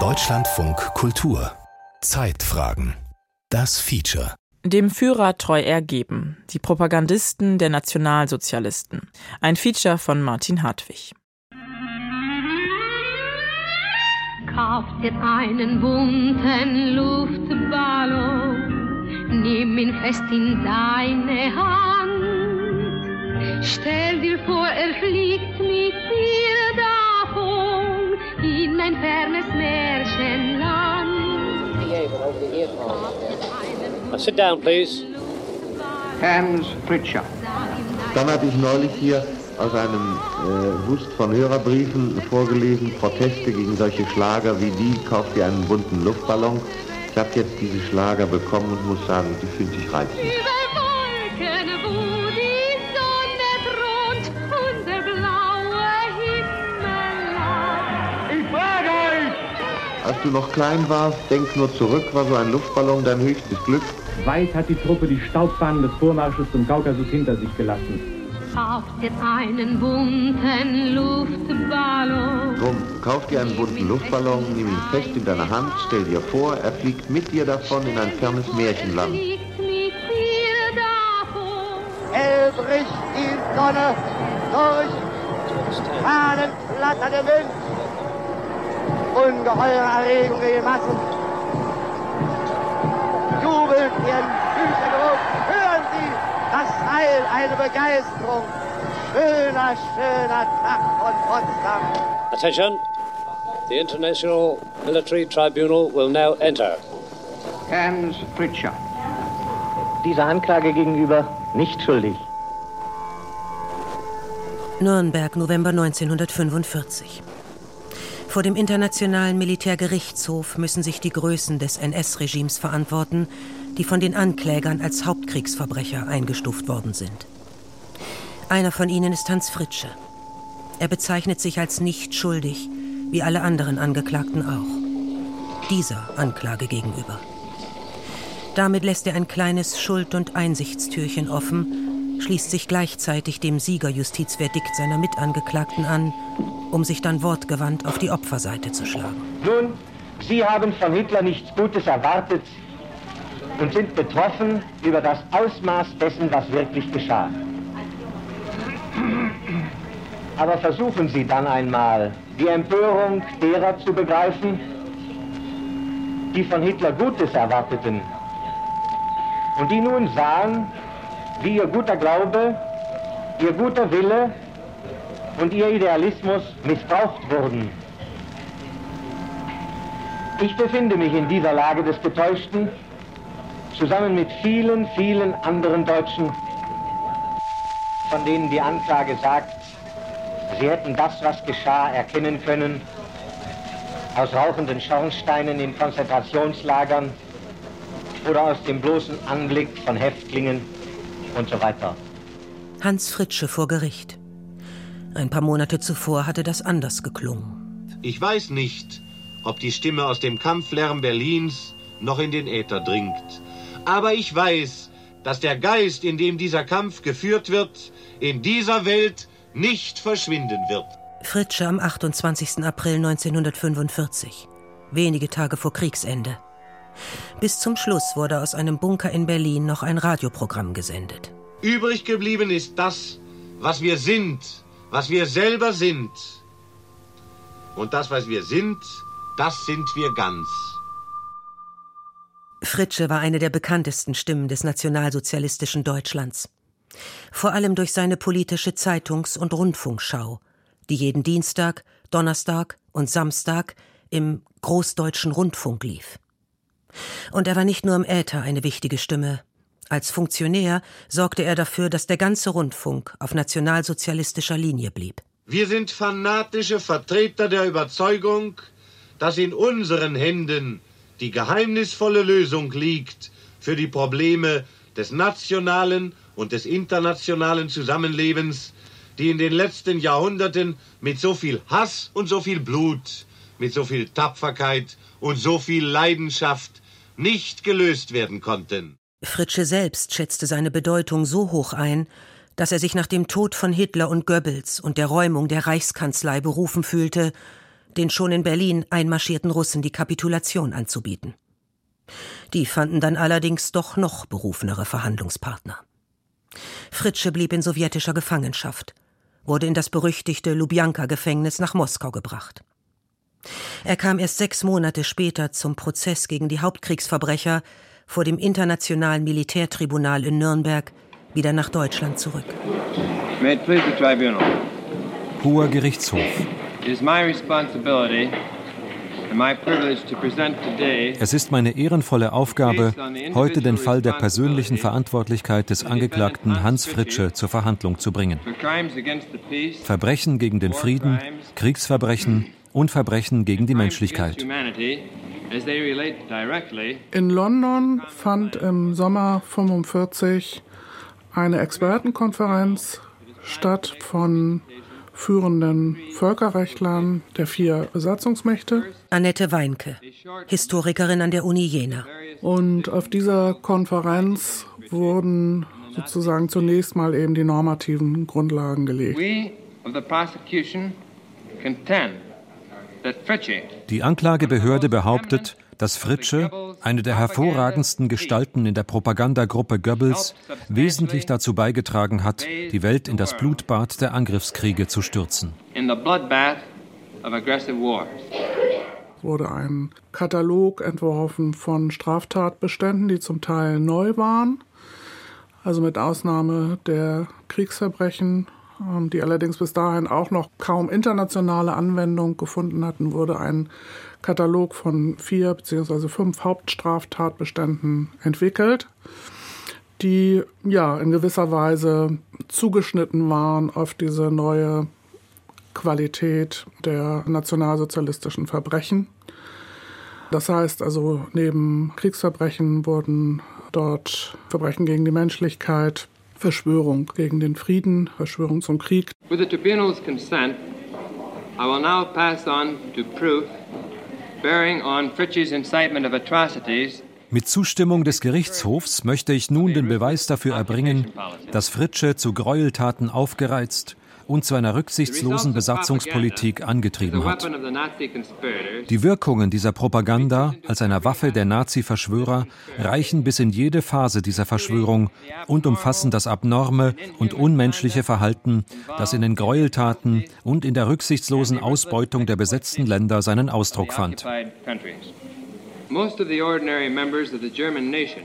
Deutschlandfunk Kultur Zeitfragen Das Feature dem Führer treu ergeben. Die Propagandisten der Nationalsozialisten. Ein Feature von Martin Hartwig. Kauft dir einen bunten Luftballon, nimm ihn fest in deine Hand. Stell dir vor, er fliegt mit dir sit down, please. Hans Pritchard. Dann hatte ich neulich hier aus einem äh, Wust von Hörerbriefen vorgelesen, Proteste gegen solche Schlager wie die, kauft ihr einen bunten Luftballon. Ich habe jetzt diese Schlager bekommen und muss sagen, die fühlen sich reizend. Über Wolken, wo die Sonne thront und der blaue Himmel lag. Ich frage euch! Als du noch klein warst, denk nur zurück, war so ein Luftballon dein höchstes Glück. Weit hat die Truppe die Staubfahnen des Vormarsches zum Kaukasus hinter sich gelassen. Kauft dir einen bunten Luftballon. Drum, kauf dir einen bunten Luftballon, nimm ihn fest in deine Hand, stell dir vor, er fliegt mit dir davon in ein fernes Märchenland. Fliegt mit dir davon. Er bricht die Sonne durch fahnenflatternde Wind. Ungeheure Erregung in den Massen. Heil, eine Begeisterung. Schöner, schöner Tag von Potsdam. Attention. The International Military Tribunal will now enter. Hans Pritchard. Dieser Anklage gegenüber nicht schuldig. Nürnberg, November 1945. Vor dem Internationalen Militärgerichtshof müssen sich die Größen des NS-Regimes verantworten, die von den Anklägern als Hauptkriegsverbrecher eingestuft worden sind. Einer von ihnen ist Hans Fritsche. Er bezeichnet sich als nicht schuldig, wie alle anderen Angeklagten auch. Dieser Anklage gegenüber. Damit lässt er ein kleines Schuld- und Einsichtstürchen offen, schließt sich gleichzeitig dem Siegerjustizverdikt seiner Mitangeklagten an, um sich dann wortgewandt auf die Opferseite zu schlagen. Nun, Sie haben von Hitler nichts Gutes erwartet und sind betroffen über das Ausmaß dessen, was wirklich geschah. Aber versuchen Sie dann einmal, die Empörung derer zu begreifen, die von Hitler Gutes erwarteten und die nun sahen, wie ihr guter Glaube, ihr guter Wille und ihr Idealismus missbraucht wurden. Ich befinde mich in dieser Lage des Getäuschten zusammen mit vielen, vielen anderen Deutschen, von denen die Anklage sagt, sie hätten das, was geschah, erkennen können aus rauchenden Schornsteinen in Konzentrationslagern oder aus dem bloßen Anblick von Häftlingen und so weiter. Hans Fritsche vor Gericht. Ein paar Monate zuvor hatte das anders geklungen. Ich weiß nicht, ob die Stimme aus dem Kampflärm Berlins noch in den Äther dringt. Aber ich weiß, dass der Geist, in dem dieser Kampf geführt wird, in dieser Welt nicht verschwinden wird. Fritsche am 28. April 1945, wenige Tage vor Kriegsende. Bis zum Schluss wurde aus einem Bunker in Berlin noch ein Radioprogramm gesendet. Übrig geblieben ist das, was wir sind, was wir selber sind. Und das, was wir sind, das sind wir ganz. Fritsche war eine der bekanntesten Stimmen des nationalsozialistischen Deutschlands. Vor allem durch seine politische Zeitungs- und Rundfunkschau, die jeden Dienstag, Donnerstag und Samstag im Großdeutschen Rundfunk lief. Und er war nicht nur im Äther eine wichtige Stimme. Als Funktionär sorgte er dafür, dass der ganze Rundfunk auf nationalsozialistischer Linie blieb. Wir sind fanatische Vertreter der Überzeugung, dass in unseren Händen die geheimnisvolle Lösung liegt für die Probleme des nationalen und des internationalen Zusammenlebens, die in den letzten Jahrhunderten mit so viel Hass und so viel Blut, mit so viel Tapferkeit und so viel Leidenschaft nicht gelöst werden konnten. Fritsche selbst schätzte seine Bedeutung so hoch ein, dass er sich nach dem Tod von Hitler und Goebbels und der Räumung der Reichskanzlei berufen fühlte, den schon in Berlin einmarschierten Russen die Kapitulation anzubieten. Die fanden dann allerdings doch noch berufenere Verhandlungspartner. Fritsche blieb in sowjetischer Gefangenschaft, wurde in das berüchtigte Lubjanka-Gefängnis nach Moskau gebracht. Er kam erst sechs Monate später zum Prozess gegen die Hauptkriegsverbrecher vor dem Internationalen Militärtribunal in Nürnberg wieder nach Deutschland zurück. Hoher Gerichtshof. Es ist meine ehrenvolle Aufgabe, heute den Fall der persönlichen Verantwortlichkeit des Angeklagten Hans Fritsche zur Verhandlung zu bringen. Verbrechen gegen den Frieden, Kriegsverbrechen und Verbrechen gegen die Menschlichkeit. In London fand im Sommer 1945 eine Expertenkonferenz statt von führenden Völkerrechtlern der vier Besatzungsmächte. Annette Weinke, Historikerin an der Uni Jena. Und auf dieser Konferenz wurden sozusagen zunächst mal eben die normativen Grundlagen gelegt. Die Anklagebehörde behauptet, dass Fritsche, eine der hervorragendsten Gestalten in der Propagandagruppe Goebbels, wesentlich dazu beigetragen hat, die Welt in das Blutbad der Angriffskriege zu stürzen. Wurde ein Katalog entworfen von Straftatbeständen, die zum Teil neu waren, also mit Ausnahme der Kriegsverbrechen ähm, die allerdings bis dahin auch noch kaum internationale Anwendung gefunden hatten, wurde ein Katalog von vier bzw. fünf Hauptstraftatbeständen entwickelt, die ja in gewisser Weise zugeschnitten waren auf diese neue Qualität der nationalsozialistischen Verbrechen. Das heißt also, neben Kriegsverbrechen wurden dort Verbrechen gegen die Menschlichkeit, Verschwörung gegen den Frieden, Verschwörung zum Krieg. With the tribunal's consent, I will now pass on to proof bearing on Fritsch's incitement of atrocities mit Zustimmung des Gerichtshofs möchte ich nun den Beweis dafür erbringen, dass Fritsche zu Gräueltaten aufgereizt und zu einer rücksichtslosen Besatzungspolitik angetrieben hat. Die Wirkungen dieser Propaganda als einer Waffe der Nazi-Verschwörer reichen bis in jede Phase dieser Verschwörung und umfassen das abnorme und unmenschliche Verhalten, das in den Gräueltaten und in der rücksichtslosen Ausbeutung der besetzten Länder seinen Ausdruck fand.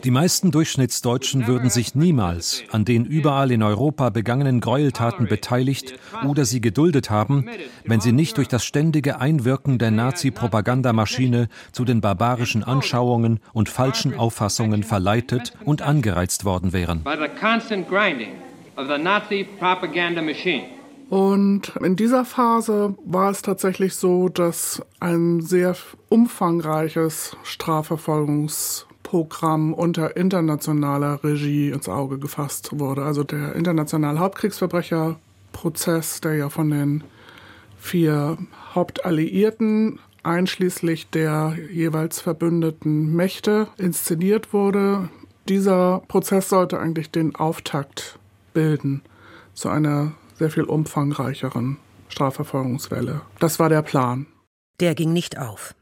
Die meisten Durchschnittsdeutschen würden sich niemals an den überall in Europa begangenen Gräueltaten beteiligt oder sie geduldet haben, wenn sie nicht durch das ständige Einwirken der Nazi-Propagandamaschine zu den barbarischen Anschauungen und falschen Auffassungen verleitet und angereizt worden wären. By the constant grinding of the Nazi propaganda machine. Und in dieser Phase war es tatsächlich so, dass ein sehr umfangreiches Strafverfolgungsprogramm unter internationaler Regie ins Auge gefasst wurde. Also der internationale Hauptkriegsverbrecherprozess, der ja von den vier Hauptalliierten einschließlich der jeweils verbündeten Mächte inszeniert wurde. Dieser Prozess sollte eigentlich den Auftakt bilden zu einer sehr viel umfangreicheren Strafverfolgungswelle. Das war der Plan. Der ging nicht auf.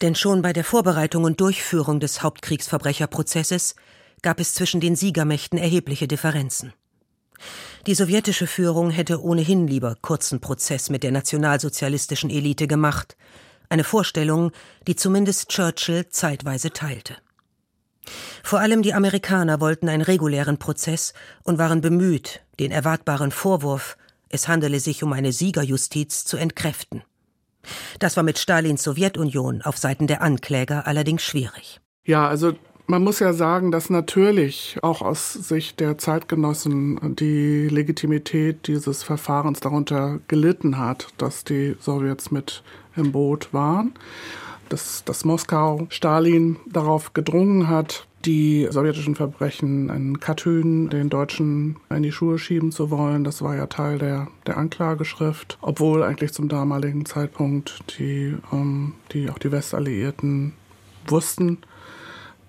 Denn schon bei der Vorbereitung und Durchführung des Hauptkriegsverbrecherprozesses gab es zwischen den Siegermächten erhebliche Differenzen. Die sowjetische Führung hätte ohnehin lieber kurzen Prozess mit der nationalsozialistischen Elite gemacht, eine Vorstellung, die zumindest Churchill zeitweise teilte. Vor allem die Amerikaner wollten einen regulären Prozess und waren bemüht, den erwartbaren Vorwurf, es handele sich um eine Siegerjustiz, zu entkräften. Das war mit Stalins Sowjetunion auf Seiten der Ankläger allerdings schwierig. Ja, also man muss ja sagen, dass natürlich auch aus Sicht der Zeitgenossen die Legitimität dieses Verfahrens darunter gelitten hat, dass die Sowjets mit im Boot waren dass, dass Moskau Stalin darauf gedrungen hat, die sowjetischen Verbrechen in Katyn den Deutschen in die Schuhe schieben zu wollen. Das war ja Teil der, der Anklageschrift, obwohl eigentlich zum damaligen Zeitpunkt die, ähm, die auch die Westalliierten wussten,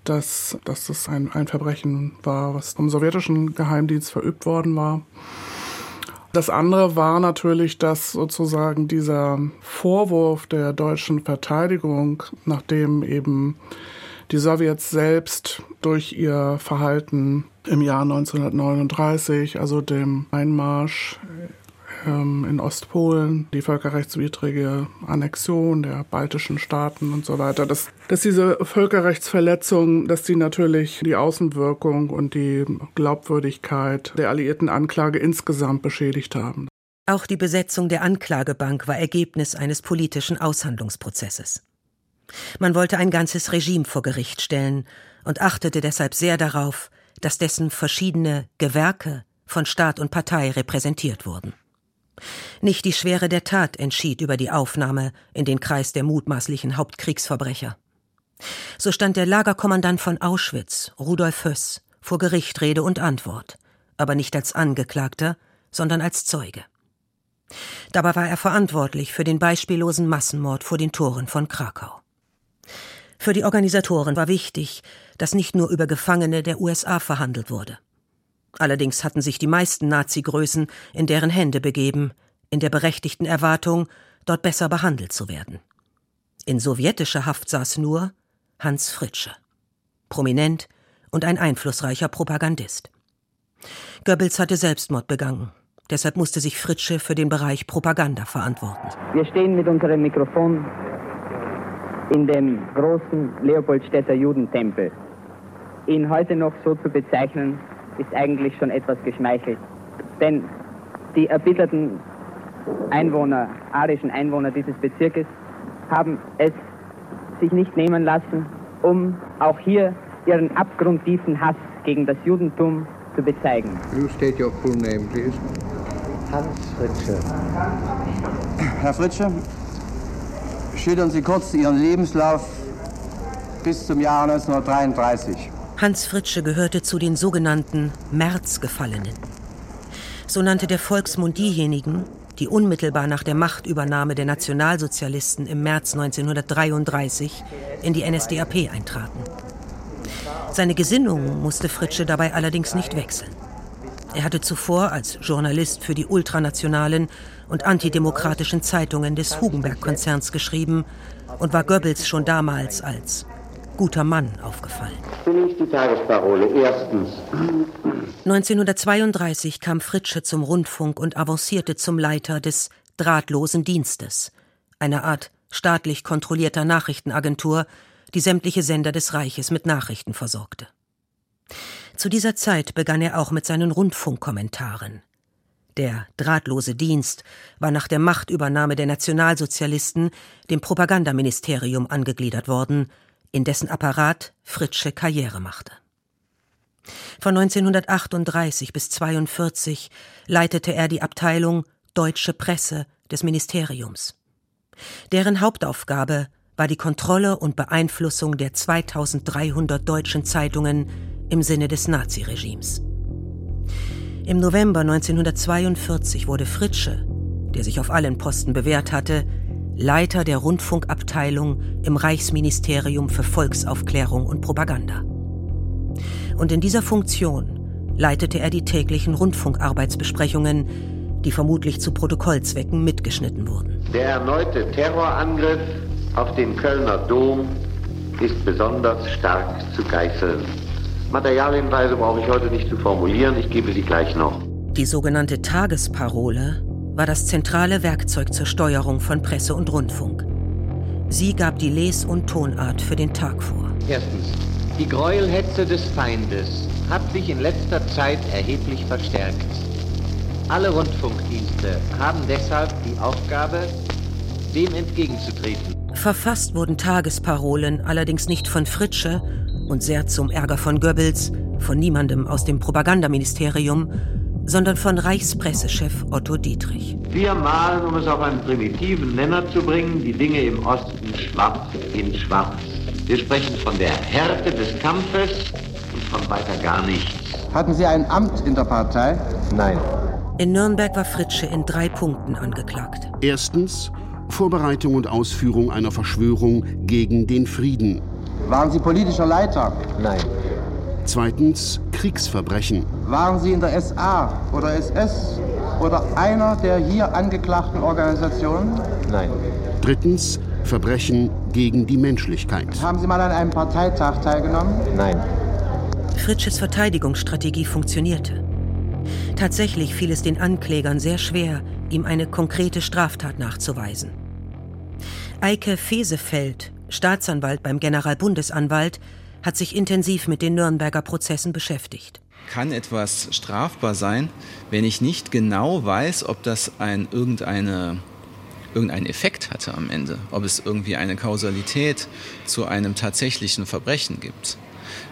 dass, dass das ein, ein Verbrechen war, was vom sowjetischen Geheimdienst verübt worden war. Das andere war natürlich, dass sozusagen dieser Vorwurf der deutschen Verteidigung, nachdem eben die Sowjets selbst durch ihr Verhalten im Jahr 1939, also dem Einmarsch ähm, in Ostpolen, die völkerrechtswidrige Annexion der baltischen Staaten und so weiter, dass, dass diese Völkerrechtsverletzungen, dass die natürlich die Außenwirkung und die Glaubwürdigkeit der alliierten Anklage insgesamt beschädigt haben. Auch die Besetzung der Anklagebank war Ergebnis eines politischen Aushandlungsprozesses. Man wollte ein ganzes Regime vor Gericht stellen und achtete deshalb sehr darauf, dass dessen verschiedene Gewerke von Staat und Partei repräsentiert wurden. Nicht die Schwere der Tat entschied über die Aufnahme in den Kreis der mutmaßlichen Hauptkriegsverbrecher. So stand der Lagerkommandant von Auschwitz, Rudolf Höss, vor Gericht Rede und Antwort, aber nicht als Angeklagter, sondern als Zeuge. Dabei war er verantwortlich für den beispiellosen Massenmord vor den Toren von Krakau. Für die Organisatoren war wichtig, dass nicht nur über Gefangene der USA verhandelt wurde. Allerdings hatten sich die meisten Nazi-Größen in deren Hände begeben, in der berechtigten Erwartung, dort besser behandelt zu werden. In sowjetischer Haft saß nur Hans Fritsche, prominent und ein einflussreicher Propagandist. Goebbels hatte Selbstmord begangen. Deshalb musste sich Fritsche für den Bereich Propaganda verantworten. Wir stehen mit unserem Mikrofon in dem großen Leopoldstädter Judentempel. Ihn heute noch so zu bezeichnen, ist eigentlich schon etwas geschmeichelt. Denn die erbitterten Einwohner, arischen Einwohner dieses Bezirkes, haben es sich nicht nehmen lassen, um auch hier ihren abgrundtiefen Hass gegen das Judentum zu bezeigen. You state your full name, please. Hans Fritsche. Herr Fritsche, schildern Sie kurz Ihren Lebenslauf bis zum Jahr 1933. Hans Fritsche gehörte zu den sogenannten Märzgefallenen. So nannte der Volksmund diejenigen, die unmittelbar nach der Machtübernahme der Nationalsozialisten im März 1933 in die NSDAP eintraten. Seine Gesinnung musste Fritsche dabei allerdings nicht wechseln. Er hatte zuvor als Journalist für die ultranationalen und antidemokratischen Zeitungen des Hugenberg-Konzerns geschrieben und war Goebbels schon damals als guter Mann aufgefallen. Zunächst die Tagesparole. Erstens. 1932 kam Fritsche zum Rundfunk und avancierte zum Leiter des Drahtlosen Dienstes, einer Art staatlich kontrollierter Nachrichtenagentur, die sämtliche Sender des Reiches mit Nachrichten versorgte. Zu dieser Zeit begann er auch mit seinen Rundfunkkommentaren. Der drahtlose Dienst war nach der Machtübernahme der Nationalsozialisten dem Propagandaministerium angegliedert worden, in dessen Apparat Fritsche Karriere machte. Von 1938 bis 1942 leitete er die Abteilung Deutsche Presse des Ministeriums. Deren Hauptaufgabe war die Kontrolle und Beeinflussung der 2300 deutschen Zeitungen im Sinne des Naziregimes. Im November 1942 wurde Fritsche, der sich auf allen Posten bewährt hatte, Leiter der Rundfunkabteilung im Reichsministerium für Volksaufklärung und Propaganda. Und in dieser Funktion leitete er die täglichen Rundfunkarbeitsbesprechungen, die vermutlich zu Protokollzwecken mitgeschnitten wurden. Der erneute Terrorangriff auf den Kölner Dom ist besonders stark zu geißeln. Materialienweise brauche ich heute nicht zu formulieren, ich gebe sie gleich noch. Die sogenannte Tagesparole war das zentrale Werkzeug zur Steuerung von Presse und Rundfunk. Sie gab die Les- und Tonart für den Tag vor. Erstens. Die Gräuelhetze des Feindes hat sich in letzter Zeit erheblich verstärkt. Alle Rundfunkdienste haben deshalb die Aufgabe, dem entgegenzutreten. Verfasst wurden Tagesparolen allerdings nicht von Fritsche und sehr zum Ärger von Goebbels, von niemandem aus dem Propagandaministerium, sondern von Reichspressechef Otto Dietrich. Wir malen, um es auf einen primitiven Nenner zu bringen, die Dinge im Osten schwarz in schwarz. Wir sprechen von der Härte des Kampfes und von weiter gar nichts. Hatten Sie ein Amt in der Partei? Nein. In Nürnberg war Fritsche in drei Punkten angeklagt. Erstens Vorbereitung und Ausführung einer Verschwörung gegen den Frieden. Waren Sie politischer Leiter? Nein. Zweitens Kriegsverbrechen. Waren Sie in der SA oder SS? oder einer der hier angeklagten Organisationen? Nein. Drittens Verbrechen gegen die Menschlichkeit. Haben Sie mal an einem Parteitag teilgenommen? Nein. Fritsches Verteidigungsstrategie funktionierte. Tatsächlich fiel es den Anklägern sehr schwer, ihm eine konkrete Straftat nachzuweisen. Eike Fesefeld, Staatsanwalt beim Generalbundesanwalt, hat sich intensiv mit den Nürnberger Prozessen beschäftigt. Kann etwas strafbar sein, wenn ich nicht genau weiß, ob das ein, irgendeine, irgendeinen Effekt hatte am Ende, ob es irgendwie eine Kausalität zu einem tatsächlichen Verbrechen gibt?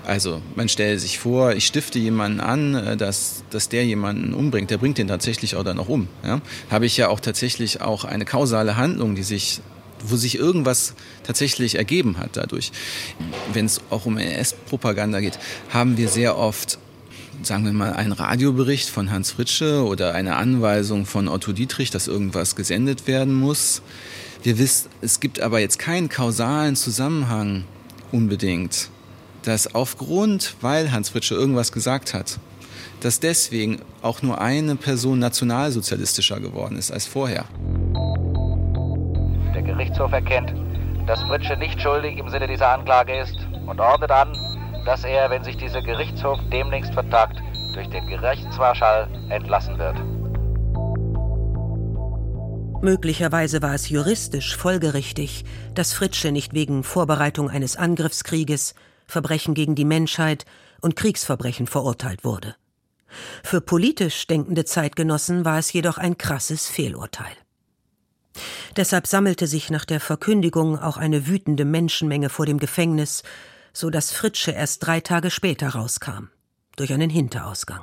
Also man stelle sich vor, ich stifte jemanden an, äh, dass, dass der jemanden umbringt, der bringt den tatsächlich auch dann noch um. Ja? Habe ich ja auch tatsächlich auch eine kausale Handlung, die sich wo sich irgendwas tatsächlich ergeben hat dadurch. Wenn es auch um NS-Propaganda geht, haben wir sehr oft sagen wir mal, einen Radiobericht von Hans Fritsche oder eine Anweisung von Otto Dietrich, dass irgendwas gesendet werden muss. Wir wissen, es gibt aber jetzt keinen kausalen Zusammenhang unbedingt dass aufgrund, weil Hans Fritsche irgendwas gesagt hat, dass deswegen auch nur eine Person nationalsozialistischer geworden ist als vorher. Gerichtshof erkennt, dass Fritsche nicht schuldig im Sinne dieser Anklage ist und ordnet an, dass er, wenn sich dieser Gerichtshof demnächst vertagt, durch den Gerichtsmarschall entlassen wird. Möglicherweise war es juristisch folgerichtig, dass Fritsche nicht wegen Vorbereitung eines Angriffskrieges Verbrechen gegen die Menschheit und Kriegsverbrechen verurteilt wurde. Für politisch denkende Zeitgenossen war es jedoch ein krasses Fehlurteil. Deshalb sammelte sich nach der Verkündigung auch eine wütende Menschenmenge vor dem Gefängnis, so dass Fritsche erst drei Tage später rauskam, durch einen Hinterausgang.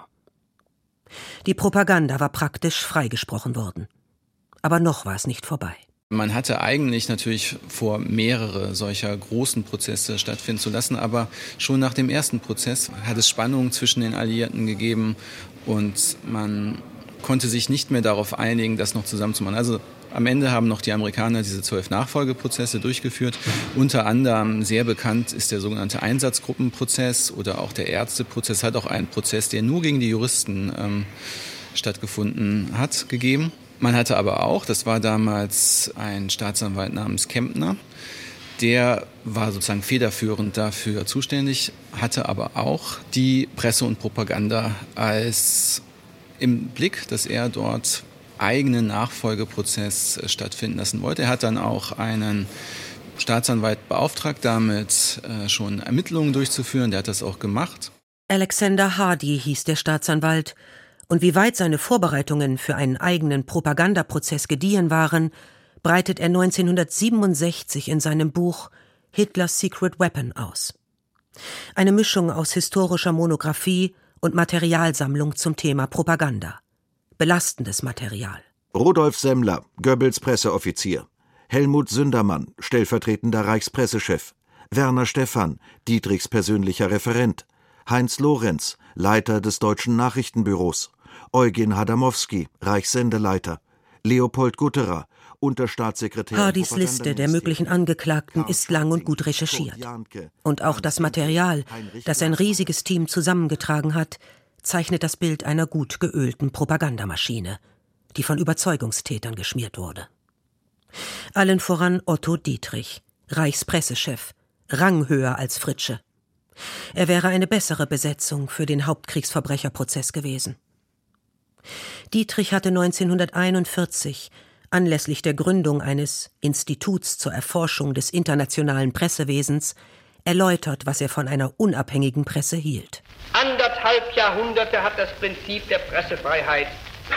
Die Propaganda war praktisch freigesprochen worden. Aber noch war es nicht vorbei. Man hatte eigentlich natürlich vor, mehrere solcher großen Prozesse stattfinden zu lassen, aber schon nach dem ersten Prozess hat es Spannungen zwischen den Alliierten gegeben und man konnte sich nicht mehr darauf einigen, das noch zusammenzumachen. Also am Ende haben noch die Amerikaner diese zwölf Nachfolgeprozesse durchgeführt. Unter anderem sehr bekannt ist der sogenannte Einsatzgruppenprozess oder auch der Ärzteprozess, hat auch einen Prozess, der nur gegen die Juristen ähm, stattgefunden hat, gegeben. Man hatte aber auch, das war damals ein Staatsanwalt namens Kempner, der war sozusagen federführend dafür zuständig, hatte aber auch die Presse und Propaganda als im Blick, dass er dort eigenen Nachfolgeprozess stattfinden lassen wollte. Er hat dann auch einen Staatsanwalt beauftragt, damit äh, schon Ermittlungen durchzuführen. Der hat das auch gemacht. Alexander Hardy hieß der Staatsanwalt und wie weit seine Vorbereitungen für einen eigenen Propagandaprozess gediehen waren, breitet er 1967 in seinem Buch Hitler's Secret Weapon aus. Eine Mischung aus historischer Monographie und Materialsammlung zum Thema Propaganda. Belastendes Material. Rudolf Semmler, Goebbels Presseoffizier. Helmut Sündermann, stellvertretender Reichspressechef. Werner Stephan, Dietrichs persönlicher Referent. Heinz Lorenz, Leiter des Deutschen Nachrichtenbüros. Eugen Hadamowski, Reichssendeleiter, Leopold Gutterer, Unterstaatssekretär. Hardys Liste der möglichen Angeklagten ist lang und gut recherchiert. Und auch das Material, das ein riesiges Team zusammengetragen hat, zeichnet das Bild einer gut geölten Propagandamaschine, die von Überzeugungstätern geschmiert wurde. Allen voran Otto Dietrich, Reichspressechef, ranghöher als Fritsche. Er wäre eine bessere Besetzung für den Hauptkriegsverbrecherprozess gewesen. Dietrich hatte 1941 anlässlich der Gründung eines Instituts zur Erforschung des internationalen Pressewesens erläutert, was er von einer unabhängigen Presse hielt. Anderthalb Jahrhunderte hat das Prinzip der Pressefreiheit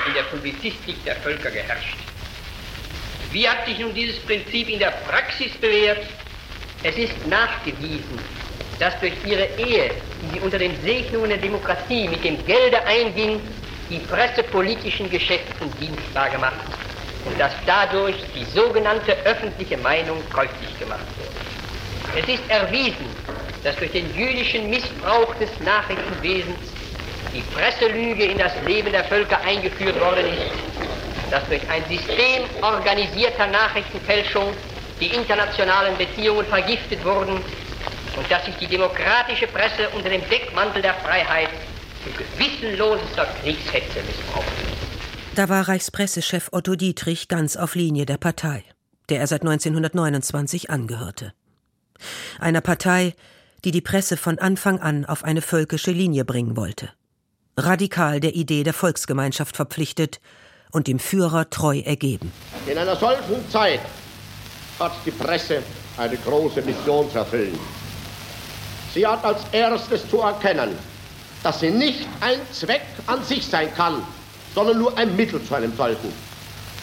in der Publizistik der Völker geherrscht. Wie hat sich nun dieses Prinzip in der Praxis bewährt? Es ist nachgewiesen, dass durch ihre Ehe, die sie unter den Segnungen der Demokratie mit dem Gelde einging, die pressepolitischen Geschäften dienstbar gemacht und dass dadurch die sogenannte öffentliche Meinung käuflich gemacht wurde. Es ist erwiesen, dass durch den jüdischen Missbrauch des Nachrichtenwesens die Presselüge in das Leben der Völker eingeführt worden ist, dass durch ein System organisierter Nachrichtenfälschung die internationalen Beziehungen vergiftet wurden und dass sich die demokratische Presse unter dem Deckmantel der Freiheit zu gewissenloser Kriegshetze missbraucht. Da war Reichspressechef Otto Dietrich ganz auf Linie der Partei, der er seit 1929 angehörte. Einer Partei, die die Presse von Anfang an auf eine völkische Linie bringen wollte. Radikal der Idee der Volksgemeinschaft verpflichtet und dem Führer treu ergeben. In einer solchen Zeit hat die Presse eine große Mission zu erfüllen. Sie hat als erstes zu erkennen, dass sie nicht ein Zweck an sich sein kann, sondern nur ein Mittel zu einem solchen.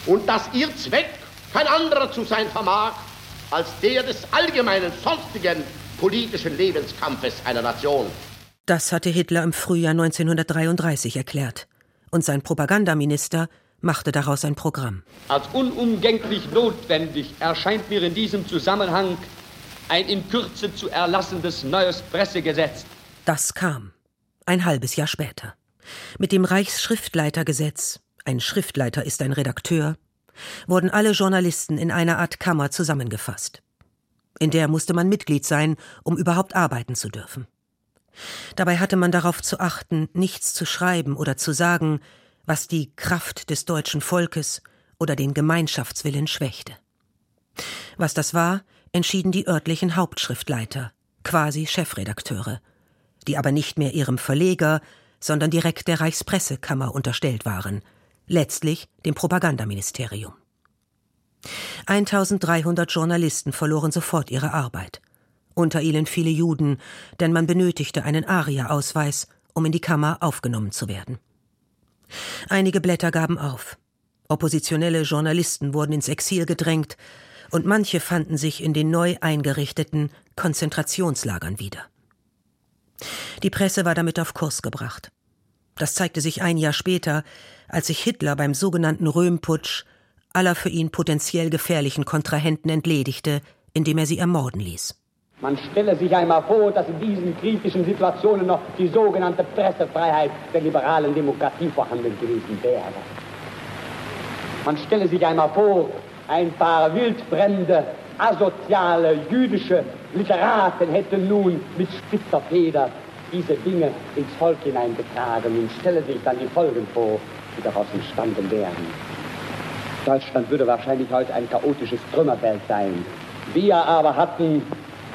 Und dass ihr Zweck kein anderer zu sein vermag als der des allgemeinen sonstigen politischen Lebenskampfes einer Nation. Das hatte Hitler im Frühjahr 1933 erklärt. Und sein Propagandaminister machte daraus ein Programm. Als unumgänglich notwendig erscheint mir in diesem Zusammenhang ein in Kürze zu erlassendes neues Pressegesetz. Das kam. Ein halbes Jahr später. Mit dem Reichsschriftleitergesetz, ein Schriftleiter ist ein Redakteur, wurden alle Journalisten in einer Art Kammer zusammengefasst. In der musste man Mitglied sein, um überhaupt arbeiten zu dürfen. Dabei hatte man darauf zu achten, nichts zu schreiben oder zu sagen, was die Kraft des deutschen Volkes oder den Gemeinschaftswillen schwächte. Was das war, entschieden die örtlichen Hauptschriftleiter, quasi Chefredakteure, die aber nicht mehr ihrem Verleger, sondern direkt der Reichspressekammer unterstellt waren, letztlich dem Propagandaministerium. 1300 Journalisten verloren sofort ihre Arbeit. Unter ihnen viele Juden, denn man benötigte einen Aria-Ausweis, um in die Kammer aufgenommen zu werden. Einige Blätter gaben auf. Oppositionelle Journalisten wurden ins Exil gedrängt und manche fanden sich in den neu eingerichteten Konzentrationslagern wieder. Die Presse war damit auf Kurs gebracht. Das zeigte sich ein Jahr später, als sich Hitler beim sogenannten Röhmputsch aller für ihn potenziell gefährlichen Kontrahenten entledigte, indem er sie ermorden ließ. Man stelle sich einmal vor, dass in diesen kritischen Situationen noch die sogenannte Pressefreiheit der liberalen Demokratie vorhanden gewesen wäre. Man stelle sich einmal vor, ein paar wildfremde, asoziale, jüdische Literaten hätten nun mit spitzer Feder diese Dinge ins Volk hineingetragen und stelle sich dann die Folgen vor, die daraus entstanden wären. Deutschland würde wahrscheinlich heute ein chaotisches Trümmerfeld sein. Wir aber hatten,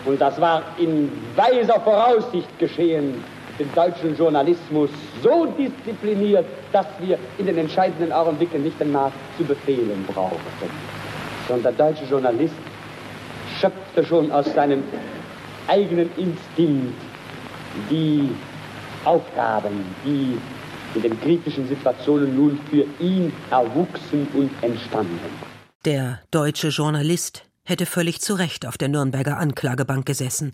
und das war in weiser Voraussicht geschehen, den deutschen Journalismus so diszipliniert, dass wir in den entscheidenden Augenblicken nicht einmal zu befehlen brauchten. Sondern der deutsche Journalist schöpfte schon aus seinem eigenen Instinkt die Aufgaben, die in den kritischen Situationen nun für ihn erwuchsen und entstanden. Der deutsche Journalist hätte völlig zu Recht auf der Nürnberger Anklagebank gesessen,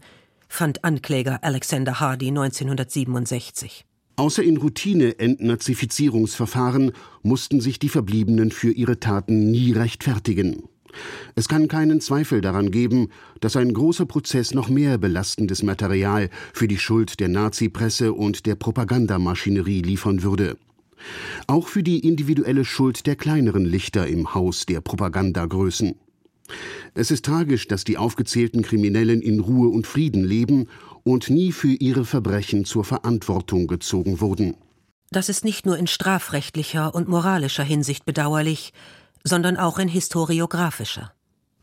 fand Ankläger Alexander Hardy 1967. Außer in Routine-Entnazifizierungsverfahren mussten sich die Verbliebenen für ihre Taten nie rechtfertigen. Es kann keinen Zweifel daran geben, dass ein großer Prozess noch mehr belastendes Material für die Schuld der Nazi-Presse und der Propagandamaschinerie liefern würde. Auch für die individuelle Schuld der kleineren Lichter im Haus der Propagandagrößen. Es ist tragisch, dass die aufgezählten Kriminellen in Ruhe und Frieden leben und nie für ihre Verbrechen zur Verantwortung gezogen wurden. Das ist nicht nur in strafrechtlicher und moralischer Hinsicht bedauerlich, sondern auch in historiografischer.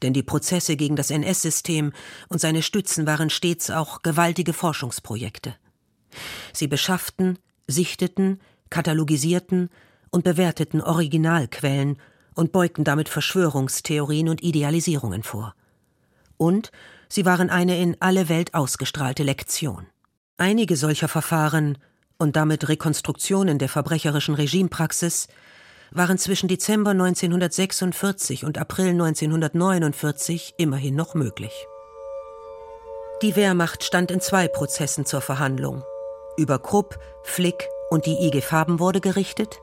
Denn die Prozesse gegen das NS-System und seine Stützen waren stets auch gewaltige Forschungsprojekte. Sie beschafften, sichteten, katalogisierten und bewerteten Originalquellen und beugten damit Verschwörungstheorien und Idealisierungen vor. Und sie waren eine in alle Welt ausgestrahlte Lektion. Einige solcher Verfahren und damit Rekonstruktionen der verbrecherischen Regimepraxis waren zwischen Dezember 1946 und April 1949 immerhin noch möglich. Die Wehrmacht stand in zwei Prozessen zur Verhandlung. Über Krupp, Flick und die IG Farben wurde gerichtet,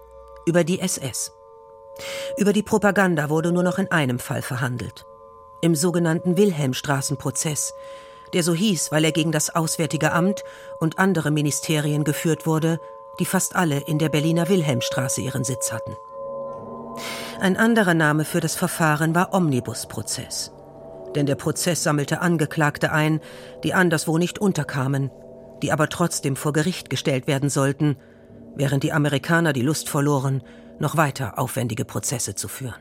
über die SS. Über die Propaganda wurde nur noch in einem Fall verhandelt. Im sogenannten Wilhelmstraßenprozess, der so hieß, weil er gegen das Auswärtige Amt und andere Ministerien geführt wurde, die fast alle in der Berliner Wilhelmstraße ihren Sitz hatten. Ein anderer Name für das Verfahren war Omnibusprozess. Denn der Prozess sammelte Angeklagte ein, die anderswo nicht unterkamen, die aber trotzdem vor Gericht gestellt werden sollten, während die Amerikaner die Lust verloren, noch weiter aufwendige Prozesse zu führen.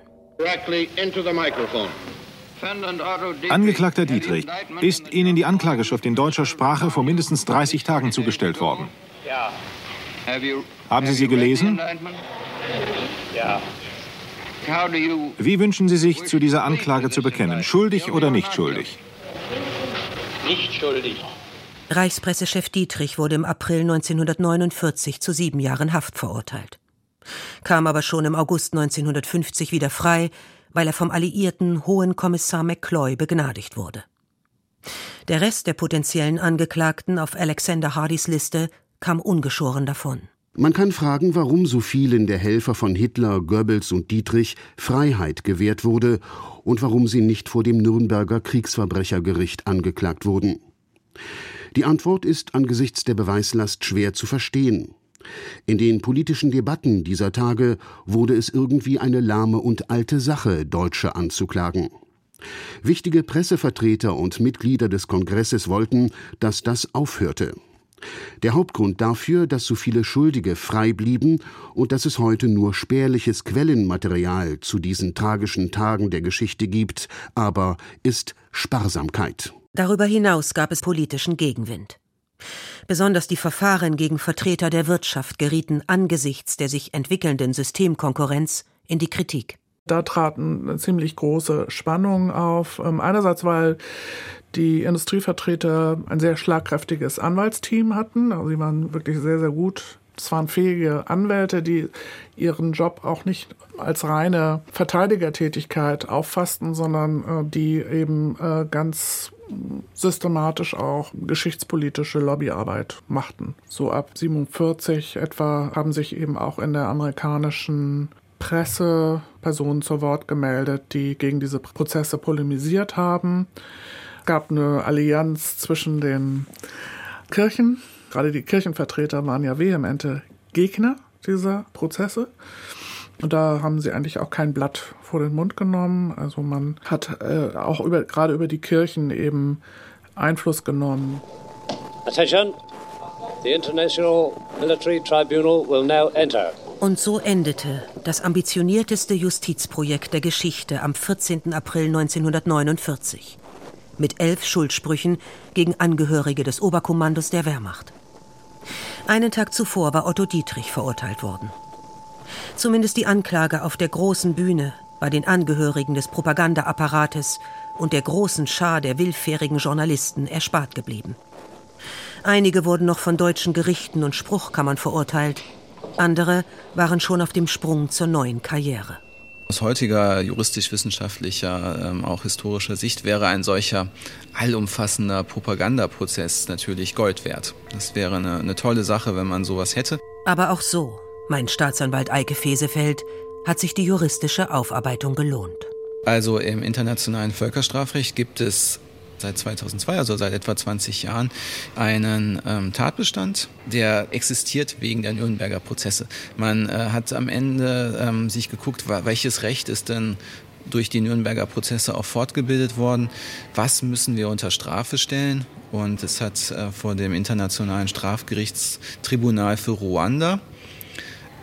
Angeklagter Dietrich, ist Ihnen die Anklageschrift in deutscher Sprache vor mindestens 30 Tagen zugestellt worden? Ja. Haben Sie sie gelesen? Ja. Wie wünschen Sie sich, zu dieser Anklage zu bekennen? Schuldig oder nicht schuldig? Nicht schuldig. Reichspressechef Dietrich wurde im April 1949 zu sieben Jahren Haft verurteilt, kam aber schon im August 1950 wieder frei, weil er vom alliierten Hohen Kommissar McCloy begnadigt wurde. Der Rest der potenziellen Angeklagten auf Alexander Hardys Liste kam ungeschoren davon. Man kann fragen, warum so vielen der Helfer von Hitler, Goebbels und Dietrich Freiheit gewährt wurde und warum sie nicht vor dem Nürnberger Kriegsverbrechergericht angeklagt wurden. Die Antwort ist angesichts der Beweislast schwer zu verstehen. In den politischen Debatten dieser Tage wurde es irgendwie eine lahme und alte Sache, Deutsche anzuklagen. Wichtige Pressevertreter und Mitglieder des Kongresses wollten, dass das aufhörte. Der Hauptgrund dafür, dass so viele Schuldige frei blieben und dass es heute nur spärliches Quellenmaterial zu diesen tragischen Tagen der Geschichte gibt, aber ist Sparsamkeit. Darüber hinaus gab es politischen Gegenwind. Besonders die Verfahren gegen Vertreter der Wirtschaft gerieten angesichts der sich entwickelnden Systemkonkurrenz in die Kritik. Da traten ziemlich große Spannungen auf. Ähm, einerseits, weil die Industrievertreter ein sehr schlagkräftiges Anwaltsteam hatten. Also sie waren wirklich sehr, sehr gut. Es waren fähige Anwälte, die ihren Job auch nicht als reine Verteidigertätigkeit auffassten, sondern äh, die eben äh, ganz systematisch auch geschichtspolitische Lobbyarbeit machten. So ab 47 etwa haben sich eben auch in der amerikanischen Presse Personen zu Wort gemeldet, die gegen diese Prozesse polemisiert haben. Es gab eine Allianz zwischen den Kirchen. Gerade die Kirchenvertreter waren ja vehemente Gegner dieser Prozesse. Und da haben sie eigentlich auch kein Blatt vor den Mund genommen. Also man hat äh, auch über, gerade über die Kirchen eben Einfluss genommen. Attention! The International Military Tribunal will now enter. Und so endete das ambitionierteste Justizprojekt der Geschichte am 14. April 1949 mit elf Schuldsprüchen gegen Angehörige des Oberkommandos der Wehrmacht. Einen Tag zuvor war Otto Dietrich verurteilt worden. Zumindest die Anklage auf der großen Bühne bei den Angehörigen des Propagandaapparates und der großen Schar der willfährigen Journalisten erspart geblieben. Einige wurden noch von deutschen Gerichten und Spruchkammern verurteilt, andere waren schon auf dem Sprung zur neuen Karriere. Aus heutiger juristisch-wissenschaftlicher, ähm, auch historischer Sicht wäre ein solcher allumfassender Propagandaprozess natürlich Gold wert. Das wäre eine, eine tolle Sache, wenn man sowas hätte. Aber auch so, mein Staatsanwalt Eike Fesefeld, hat sich die juristische Aufarbeitung gelohnt. Also im internationalen Völkerstrafrecht gibt es seit 2002, also seit etwa 20 Jahren, einen ähm, Tatbestand, der existiert wegen der Nürnberger Prozesse. Man äh, hat am Ende ähm, sich geguckt, welches Recht ist denn durch die Nürnberger Prozesse auch fortgebildet worden. Was müssen wir unter Strafe stellen? Und es hat äh, vor dem Internationalen Strafgerichtstribunal für Ruanda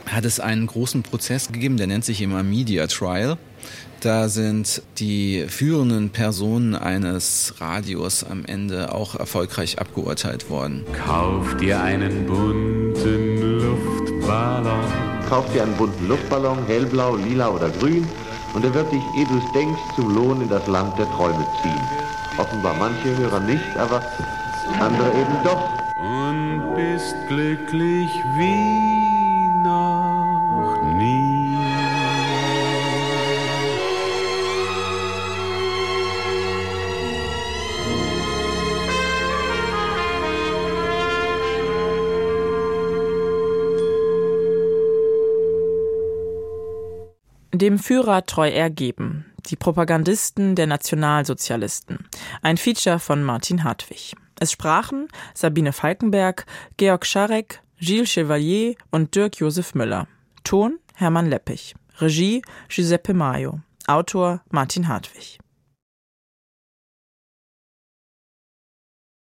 hat es einen großen Prozess gegeben, der nennt sich immer Media Trial. Da sind die führenden Personen eines Radios am Ende auch erfolgreich abgeurteilt worden. Kauf dir einen bunten Luftballon. Kauf dir einen bunten Luftballon, hellblau, lila oder grün, und er wird dich, ehe du es denkst, zum Lohn in das Land der Träume ziehen. Offenbar manche Hörer nicht, aber andere eben doch. Und bist glücklich wie dem Führer treu ergeben. Die Propagandisten der Nationalsozialisten. Ein Feature von Martin Hartwig. Es sprachen Sabine Falkenberg, Georg Scharek, Gilles Chevalier und Dirk Josef Müller. Ton Hermann Leppich. Regie Giuseppe Maio. Autor Martin Hartwig.